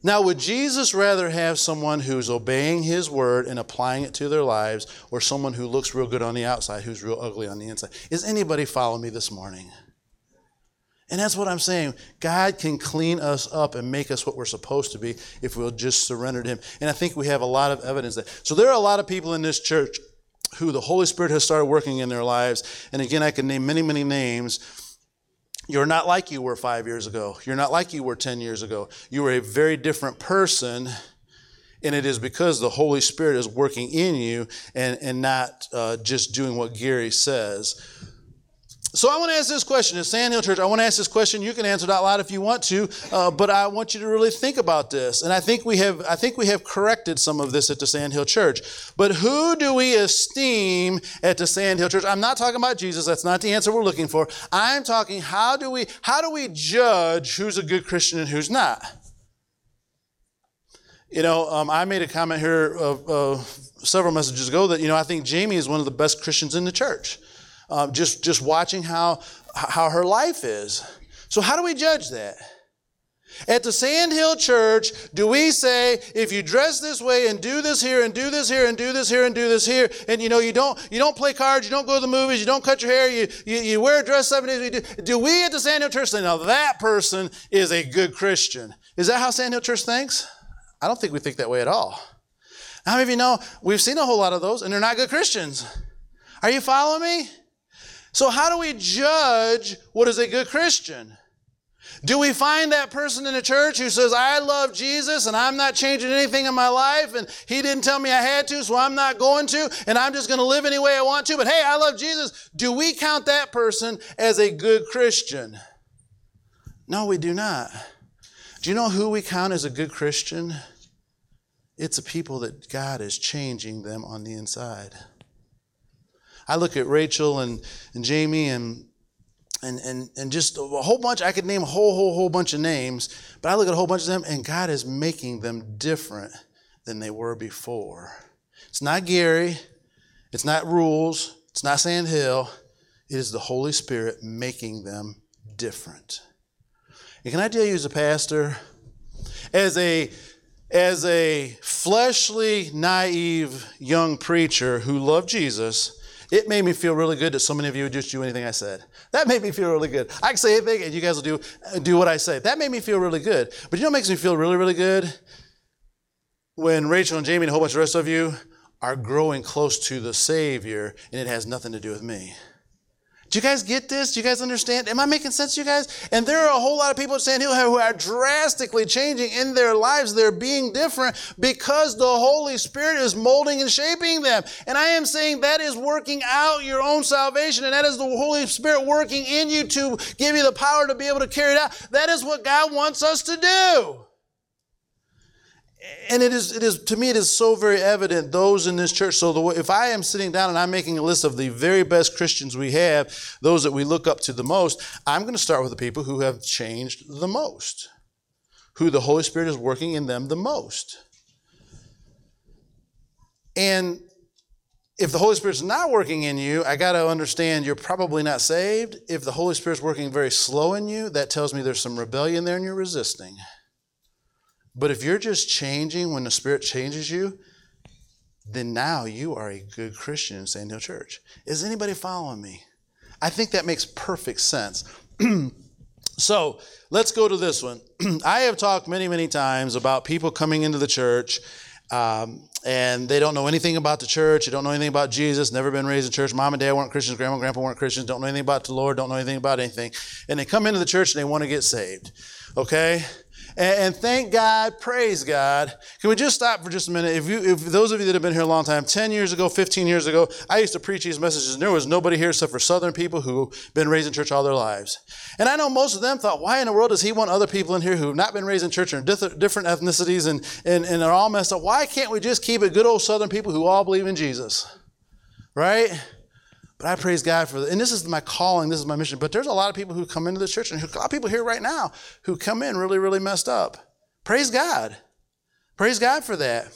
Now, would Jesus rather have someone who's obeying his word and applying it to their lives, or someone who looks real good on the outside, who's real ugly on the inside? Is anybody following me this morning? And that's what I'm saying. God can clean us up and make us what we're supposed to be if we'll just surrender to Him. And I think we have a lot of evidence that. So there are a lot of people in this church who the Holy Spirit has started working in their lives. And again, I can name many, many names. You're not like you were five years ago. You're not like you were 10 years ago. You are a very different person. And it is because the Holy Spirit is working in you and, and not uh, just doing what Gary says. So I want to ask this question. At Sandhill Church, I want to ask this question. You can answer it out loud if you want to, uh, but I want you to really think about this. And I think we have, I think we have corrected some of this at the Sandhill Church. But who do we esteem at the Sandhill Church? I'm not talking about Jesus. That's not the answer we're looking for. I'm talking how do we, how do we judge who's a good Christian and who's not? You know, um, I made a comment here uh, uh, several messages ago that you know I think Jamie is one of the best Christians in the church um, just, just watching how, how her life is. So, how do we judge that? At the Sandhill Church, do we say if you dress this way and do this here and do this here and do this here and do this here, and you know you don't you don't play cards, you don't go to the movies, you don't cut your hair, you you, you wear a dress seven days. Do, do we at the Sandhill Church say now that person is a good Christian? Is that how Sandhill Church thinks? I don't think we think that way at all. How many of you know we've seen a whole lot of those and they're not good Christians? Are you following me? So, how do we judge what is a good Christian? Do we find that person in the church who says, I love Jesus and I'm not changing anything in my life and he didn't tell me I had to, so I'm not going to, and I'm just going to live any way I want to, but hey, I love Jesus. Do we count that person as a good Christian? No, we do not. Do you know who we count as a good Christian? It's a people that God is changing them on the inside. I look at Rachel and, and Jamie and and, and, and just a whole bunch, I could name a whole, whole, whole bunch of names, but I look at a whole bunch of them, and God is making them different than they were before. It's not Gary, it's not rules, it's not Sandhill, it is the Holy Spirit making them different. And can I tell you, as a pastor, as a as a fleshly, naive young preacher who loved Jesus, it made me feel really good that so many of you would just do anything I said. That made me feel really good. I can say anything and you guys will do, uh, do what I say. That made me feel really good. But you know what makes me feel really, really good? When Rachel and Jamie and a whole bunch of the rest of you are growing close to the Savior and it has nothing to do with me. Do you guys get this? Do you guys understand? Am I making sense to you guys? And there are a whole lot of people at Sandhill who are drastically changing in their lives. They're being different because the Holy Spirit is molding and shaping them. And I am saying that is working out your own salvation, and that is the Holy Spirit working in you to give you the power to be able to carry it out. That is what God wants us to do and it is, it is to me it is so very evident those in this church so the, if i am sitting down and i'm making a list of the very best christians we have those that we look up to the most i'm going to start with the people who have changed the most who the holy spirit is working in them the most. And if the holy spirit's not working in you i got to understand you're probably not saved. If the holy spirit's working very slow in you that tells me there's some rebellion there and you're resisting but if you're just changing when the Spirit changes you, then now you are a good Christian in Sandhill Church. Is anybody following me? I think that makes perfect sense. so let's go to this one. I have talked many, many times about people coming into the church um, and they don't know anything about the church. They don't know anything about Jesus. Never been raised in church. Mom and dad weren't Christians. Grandma and grandpa weren't Christians. Don't know anything about the Lord. Don't know anything about anything. And they come into the church and they want to get saved. Okay? And, thank God, praise God. Can we just stop for just a minute? If you, if those of you that have been here a long time, 10 years ago, 15 years ago, I used to preach these messages and there was nobody here except for Southern people who've been raised in church all their lives. And I know most of them thought, why in the world does he want other people in here who've not been raised in church and different ethnicities and, and, and are all messed up? Why can't we just keep it good old Southern people who all believe in Jesus? Right? But I praise God for, and this is my calling, this is my mission. But there's a lot of people who come into the church, and a lot of people here right now who come in really, really messed up. Praise God. Praise God for that.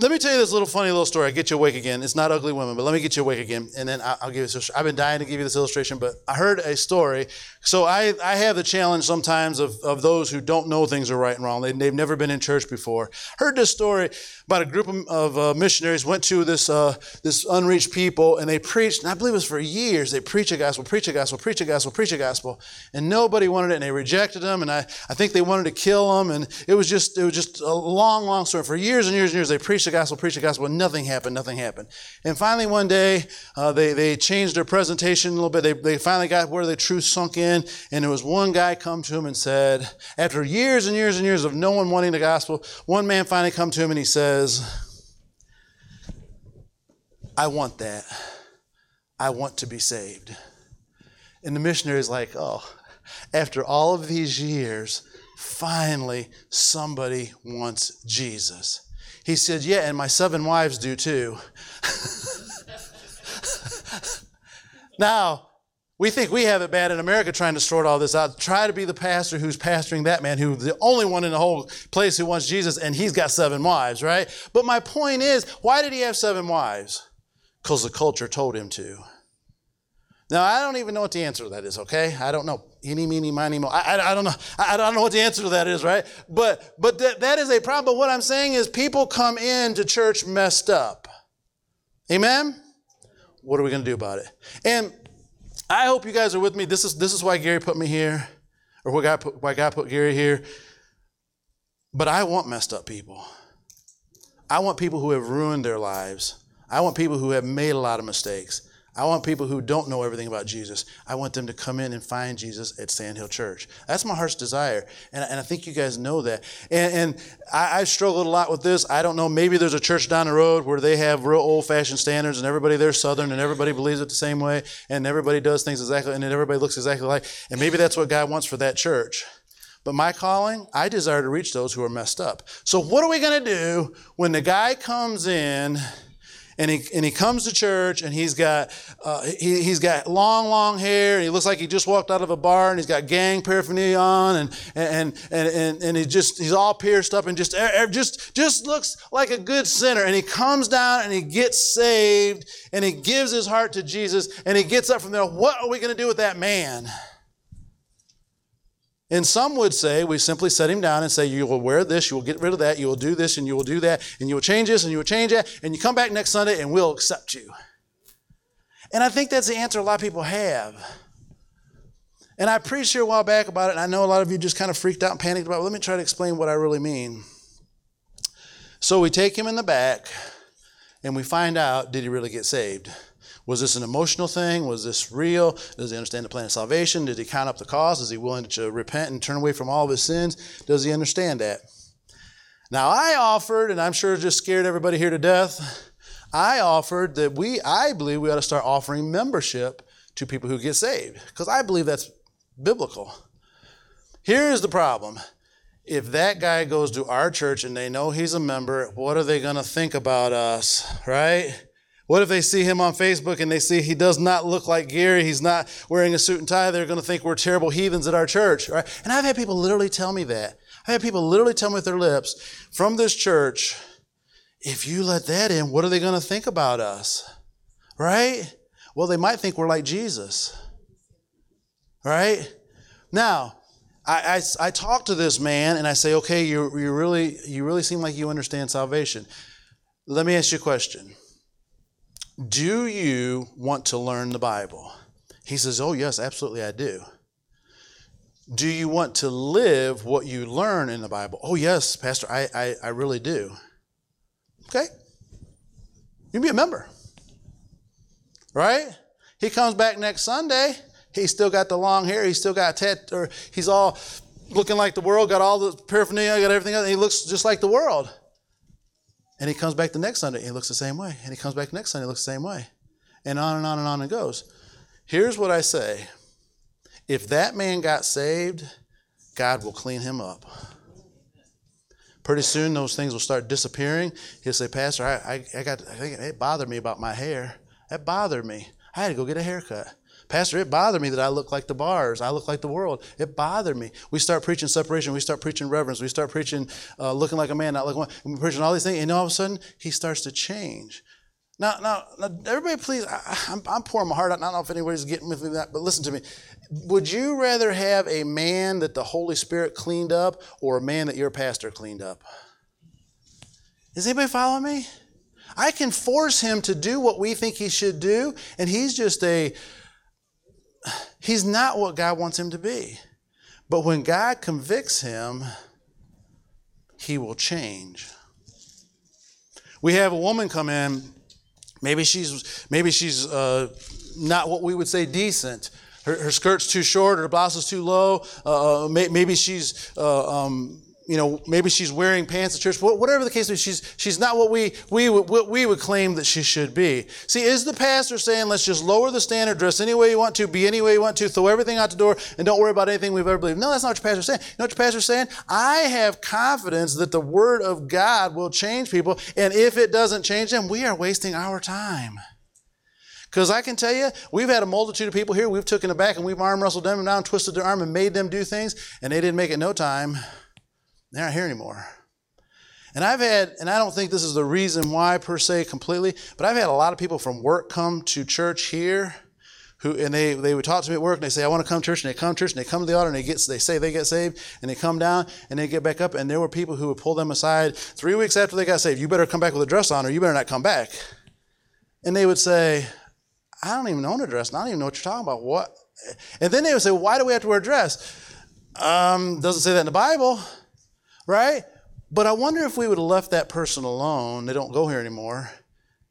Let me tell you this little funny little story. I get you awake again. It's not ugly women, but let me get you awake again, and then I'll, give you this. I've been dying to give you this illustration, but I heard a story. So I, I have the challenge sometimes of, of those who don't know things are right and wrong. They, they've never been in church before. Heard this story about a group of, of uh, missionaries went to this uh, this unreached people, and they preached. And I believe it was for years. They preach a gospel, preach a gospel, preach a gospel, preach a gospel, and nobody wanted it, and they rejected them. And I, I think they wanted to kill them, and it was just it was just a long, long story. For years and years and years, they preached the gospel, preach the gospel, nothing happened, nothing happened. And finally, one day, uh, they, they changed their presentation a little bit. They, they finally got where the truth sunk in, and there was one guy come to him and said, after years and years and years of no one wanting the gospel, one man finally come to him and he says, I want that. I want to be saved. And the missionary is like, oh, after all of these years, finally somebody wants Jesus. He said, Yeah, and my seven wives do too. now, we think we have it bad in America trying to sort all this out. Try to be the pastor who's pastoring that man who's the only one in the whole place who wants Jesus and he's got seven wives, right? But my point is, why did he have seven wives? Because the culture told him to. Now, I don't even know what the answer to that is, okay? I don't know. Eeny, meeny, miny, mo. I, I, I don't know. I, I, don't know what the answer to that is, right? But, but that, that is a problem. But what I'm saying is people come into church messed up. Amen? What are we going to do about it? And I hope you guys are with me. This is, this is why Gary put me here, or why God, put, why God put Gary here. But I want messed up people. I want people who have ruined their lives. I want people who have made a lot of mistakes. I want people who don't know everything about Jesus. I want them to come in and find Jesus at Sandhill Church. That's my heart's desire. And, and I think you guys know that. And, and I, I've struggled a lot with this. I don't know. Maybe there's a church down the road where they have real old fashioned standards and everybody there Southern and everybody believes it the same way and everybody does things exactly and everybody looks exactly like. And maybe that's what God wants for that church. But my calling, I desire to reach those who are messed up. So, what are we going to do when the guy comes in and he, and he comes to church and he's got, uh, he, he's got long, long hair and he looks like he just walked out of a bar and he's got gang paraphernalia on and, and, and, and, and he just, he's all pierced up and just, just, just looks like a good sinner. And he comes down and he gets saved and he gives his heart to Jesus and he gets up from there. What are we going to do with that man? And some would say, we simply set him down and say, You will wear this, you will get rid of that, you will do this, and you will do that, and you will change this, and you will change that, and you come back next Sunday, and we'll accept you. And I think that's the answer a lot of people have. And I preached here a while back about it, and I know a lot of you just kind of freaked out and panicked about it. Let me try to explain what I really mean. So we take him in the back, and we find out did he really get saved? Was this an emotional thing? Was this real? Does he understand the plan of salvation? Did he count up the cost? Is he willing to repent and turn away from all of his sins? Does he understand that? Now, I offered, and I'm sure just scared everybody here to death. I offered that we, I believe we ought to start offering membership to people who get saved, because I believe that's biblical. Here's the problem if that guy goes to our church and they know he's a member, what are they going to think about us, right? What if they see him on Facebook and they see he does not look like Gary? He's not wearing a suit and tie. They're going to think we're terrible heathens at our church, right? And I've had people literally tell me that. I've had people literally tell me with their lips from this church, if you let that in, what are they going to think about us? Right? Well, they might think we're like Jesus. Right? Now, I, I, I talk to this man and I say, okay, you, you, really, you really seem like you understand salvation. Let me ask you a question. Do you want to learn the Bible? He says, Oh, yes, absolutely, I do. Do you want to live what you learn in the Bible? Oh, yes, Pastor, I, I, I really do. Okay. You be a member. Right? He comes back next Sunday. He's still got the long hair. He's still got tat, or he's all looking like the world, got all the paraphernalia, got everything else. He looks just like the world. And he comes back the next Sunday, and he looks the same way. And he comes back next Sunday, he looks the same way. And on and on and on it goes. Here's what I say if that man got saved, God will clean him up. Pretty soon, those things will start disappearing. He'll say, Pastor, I, I, I got, I think it bothered me about my hair. That bothered me. I had to go get a haircut. Pastor, it bothered me that I look like the bars. I look like the world. It bothered me. We start preaching separation. We start preaching reverence. We start preaching uh, looking like a man, not like one. we're preaching all these things, and all of a sudden, he starts to change. Now, now, now everybody, please, I, am pouring my heart out. I don't know if anybody's getting with me that, but listen to me. Would you rather have a man that the Holy Spirit cleaned up or a man that your pastor cleaned up? Is anybody following me? I can force him to do what we think he should do, and he's just a he's not what God wants him to be. But when God convicts him, he will change. We have a woman come in. Maybe she's maybe she's uh, not what we would say decent. Her, her, skirt's too short, her blouse is too low. Uh, uh maybe she's uh, um, you know, maybe she's wearing pants at church, whatever the case is, she's, she's not what we, we, what we would claim that she should be. See, is the pastor saying, let's just lower the standard, dress any way you want to, be any way you want to, throw everything out the door, and don't worry about anything we've ever believed? No, that's not what your pastor's saying. You know what your pastor's saying? I have confidence that the Word of God will change people, and if it doesn't change them, we are wasting our time. Because I can tell you, we've had a multitude of people here, we've taken it back and we've arm wrestled them down, twisted their arm, and made them do things, and they didn't make it no time. They're not here anymore. And I've had, and I don't think this is the reason why per se completely, but I've had a lot of people from work come to church here who and they, they would talk to me at work and they say, I want to come to church, and they come to church and they come to the altar and they get they say they get saved and they come down and they get back up and there were people who would pull them aside three weeks after they got saved, you better come back with a dress on or you better not come back. And they would say, I don't even own a dress, and I don't even know what you're talking about. What? And then they would say, Why do we have to wear a dress? Um, doesn't say that in the Bible right? But I wonder if we would have left that person alone, they don't go here anymore,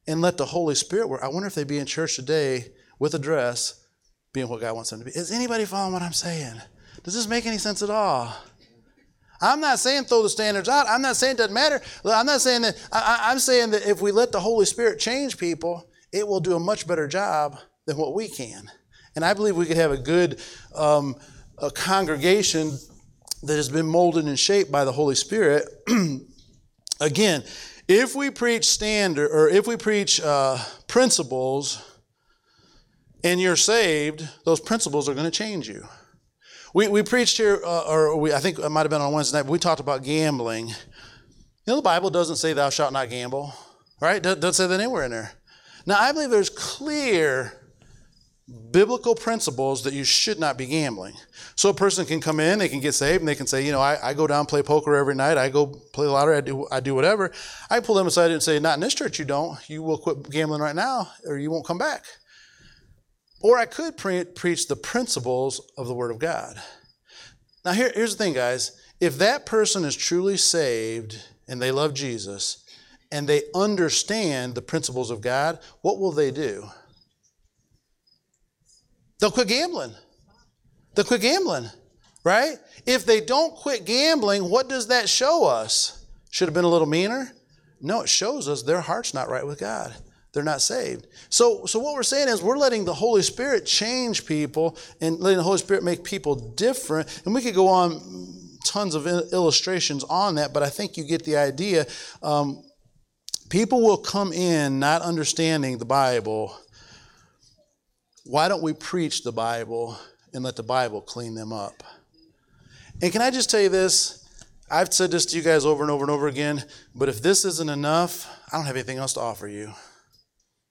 and let the Holy Spirit work. I wonder if they'd be in church today with a dress, being what God wants them to be. Is anybody following what I'm saying? Does this make any sense at all? I'm not saying throw the standards out. I'm not saying it doesn't matter. I'm not saying that. I, am saying that if we let the Holy Spirit change people, it will do a much better job than what we can. And I believe we could have a good um, a congregation that has been molded and shaped by the Holy Spirit. Again, if we preach standard or if we preach uh, principles and you're saved, those principles are going to change you. We, we preached here, uh, or we, I think it might have been on Wednesday night, but we talked about gambling. You know, the Bible doesn't say thou shalt not gamble, right? Doesn't say that anywhere in there. Now, I believe there's clear biblical principles that you should not be gambling. So a person can come in, they can get saved, and they can say, you know, I, I go down play poker every night, I go play lottery, I do, I do whatever. I pull them aside and say, not in this church, you don't. You will quit gambling right now, or you won't come back. Or I could pre- preach the principles of the Word of God. Now, here, here's the thing, guys. If that person is truly saved and they love Jesus and they understand the principles of God, what will they do? They'll quit gambling. They'll quit gambling, right? If they don't quit gambling, what does that show us? Should have been a little meaner? No, it shows us their heart's not right with God. They're not saved. So, so what we're saying is we're letting the Holy Spirit change people and letting the Holy Spirit make people different. And we could go on tons of illustrations on that, but I think you get the idea. Um, people will come in not understanding the Bible why don't we preach the Bible and let the Bible clean them up? And can I just tell you this? I've said this to you guys over and over and over again, but if this isn't enough, I don't have anything else to offer you.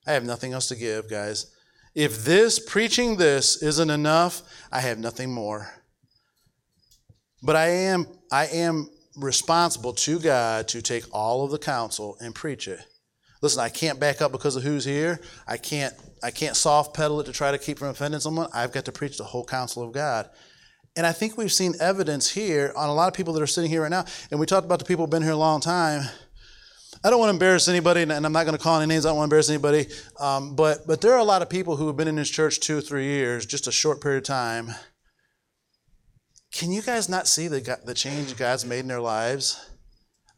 I have nothing else to give, guys. If this, preaching this, isn't enough, I have nothing more. But I am, I am responsible to God to take all of the counsel and preach it. Listen, I can't back up because of who's here. I can't I can't soft pedal it to try to keep from offending someone. I've got to preach the whole counsel of God. And I think we've seen evidence here on a lot of people that are sitting here right now. And we talked about the people who've been here a long time. I don't want to embarrass anybody, and I'm not going to call any names. I don't want to embarrass anybody. Um, but but there are a lot of people who have been in this church two or three years, just a short period of time. Can you guys not see the the change God's made in their lives?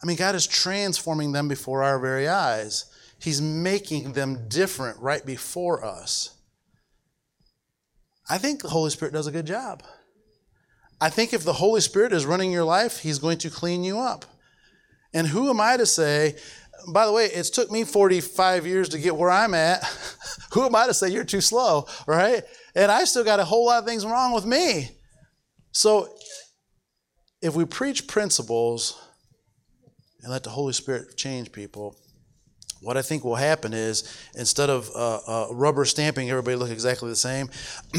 I mean, God is transforming them before our very eyes. He's making them different right before us. I think the Holy Spirit does a good job. I think if the Holy Spirit is running your life, He's going to clean you up. And who am I to say, by the way, it's took me 45 years to get where I'm at. who am I to say you're too slow, right? And I still got a whole lot of things wrong with me. So if we preach principles and let the Holy Spirit change people, what I think will happen is instead of uh, uh, rubber stamping everybody look exactly the same,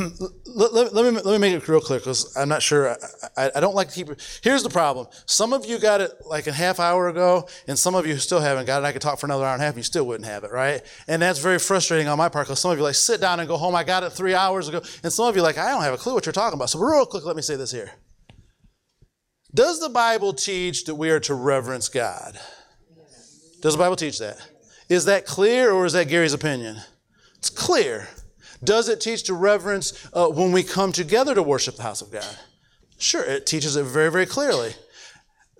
let, let, let, me, let me make it real clear because I'm not sure. I, I, I, don't like to keep. Here's the problem. Some of you got it like a half hour ago, and some of you still haven't got it. I could talk for another hour and a half, and you still wouldn't have it, right? And that's very frustrating on my part because some of you like sit down and go home. I got it three hours ago, and some of you like I don't have a clue what you're talking about. So real quick, let me say this here. Does the Bible teach that we are to reverence God? Does the Bible teach that? Is that clear or is that Gary's opinion? It's clear. Does it teach to reverence uh, when we come together to worship the house of God? Sure, it teaches it very, very clearly.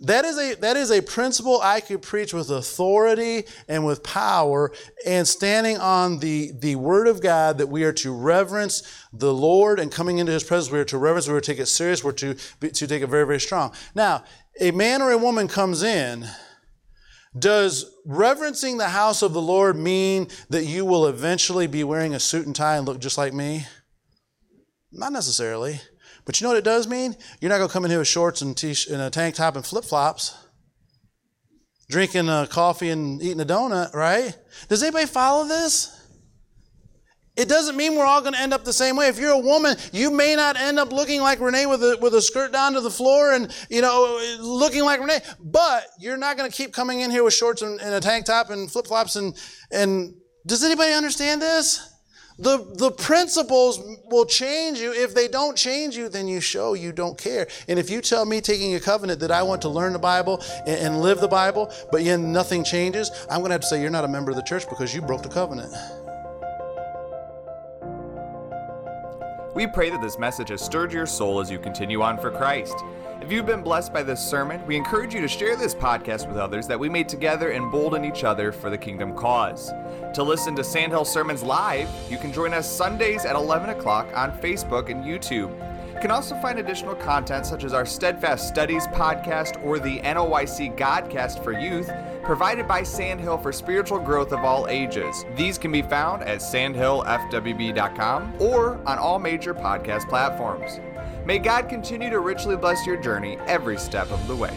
That is a that is a principle I could preach with authority and with power and standing on the the word of God that we are to reverence the Lord and coming into his presence we are to reverence we are to take it serious we're to to take it very very strong. Now, a man or a woman comes in does reverencing the house of the Lord mean that you will eventually be wearing a suit and tie and look just like me? Not necessarily. But you know what it does mean? You're not going to come in here with shorts and, t- and a tank top and flip flops, drinking a coffee and eating a donut, right? Does anybody follow this? It doesn't mean we're all going to end up the same way. If you're a woman, you may not end up looking like Renee with a, with a skirt down to the floor and, you know, looking like Renee, but you're not going to keep coming in here with shorts and, and a tank top and flip flops and, and does anybody understand this? The, the principles will change you. If they don't change you, then you show you don't care. And if you tell me taking a covenant that I want to learn the Bible and, and live the Bible, but yet nothing changes, I'm going to have to say you're not a member of the church because you broke the covenant. We pray that this message has stirred your soul as you continue on for Christ. If you've been blessed by this sermon, we encourage you to share this podcast with others that we may together embolden each other for the kingdom cause. To listen to Sandhill Sermons live, you can join us Sundays at 11 o'clock on Facebook and YouTube. You can also find additional content such as our Steadfast Studies podcast or the NOYC Godcast for Youth, provided by Sandhill for spiritual growth of all ages. These can be found at sandhillfwb.com or on all major podcast platforms. May God continue to richly bless your journey every step of the way.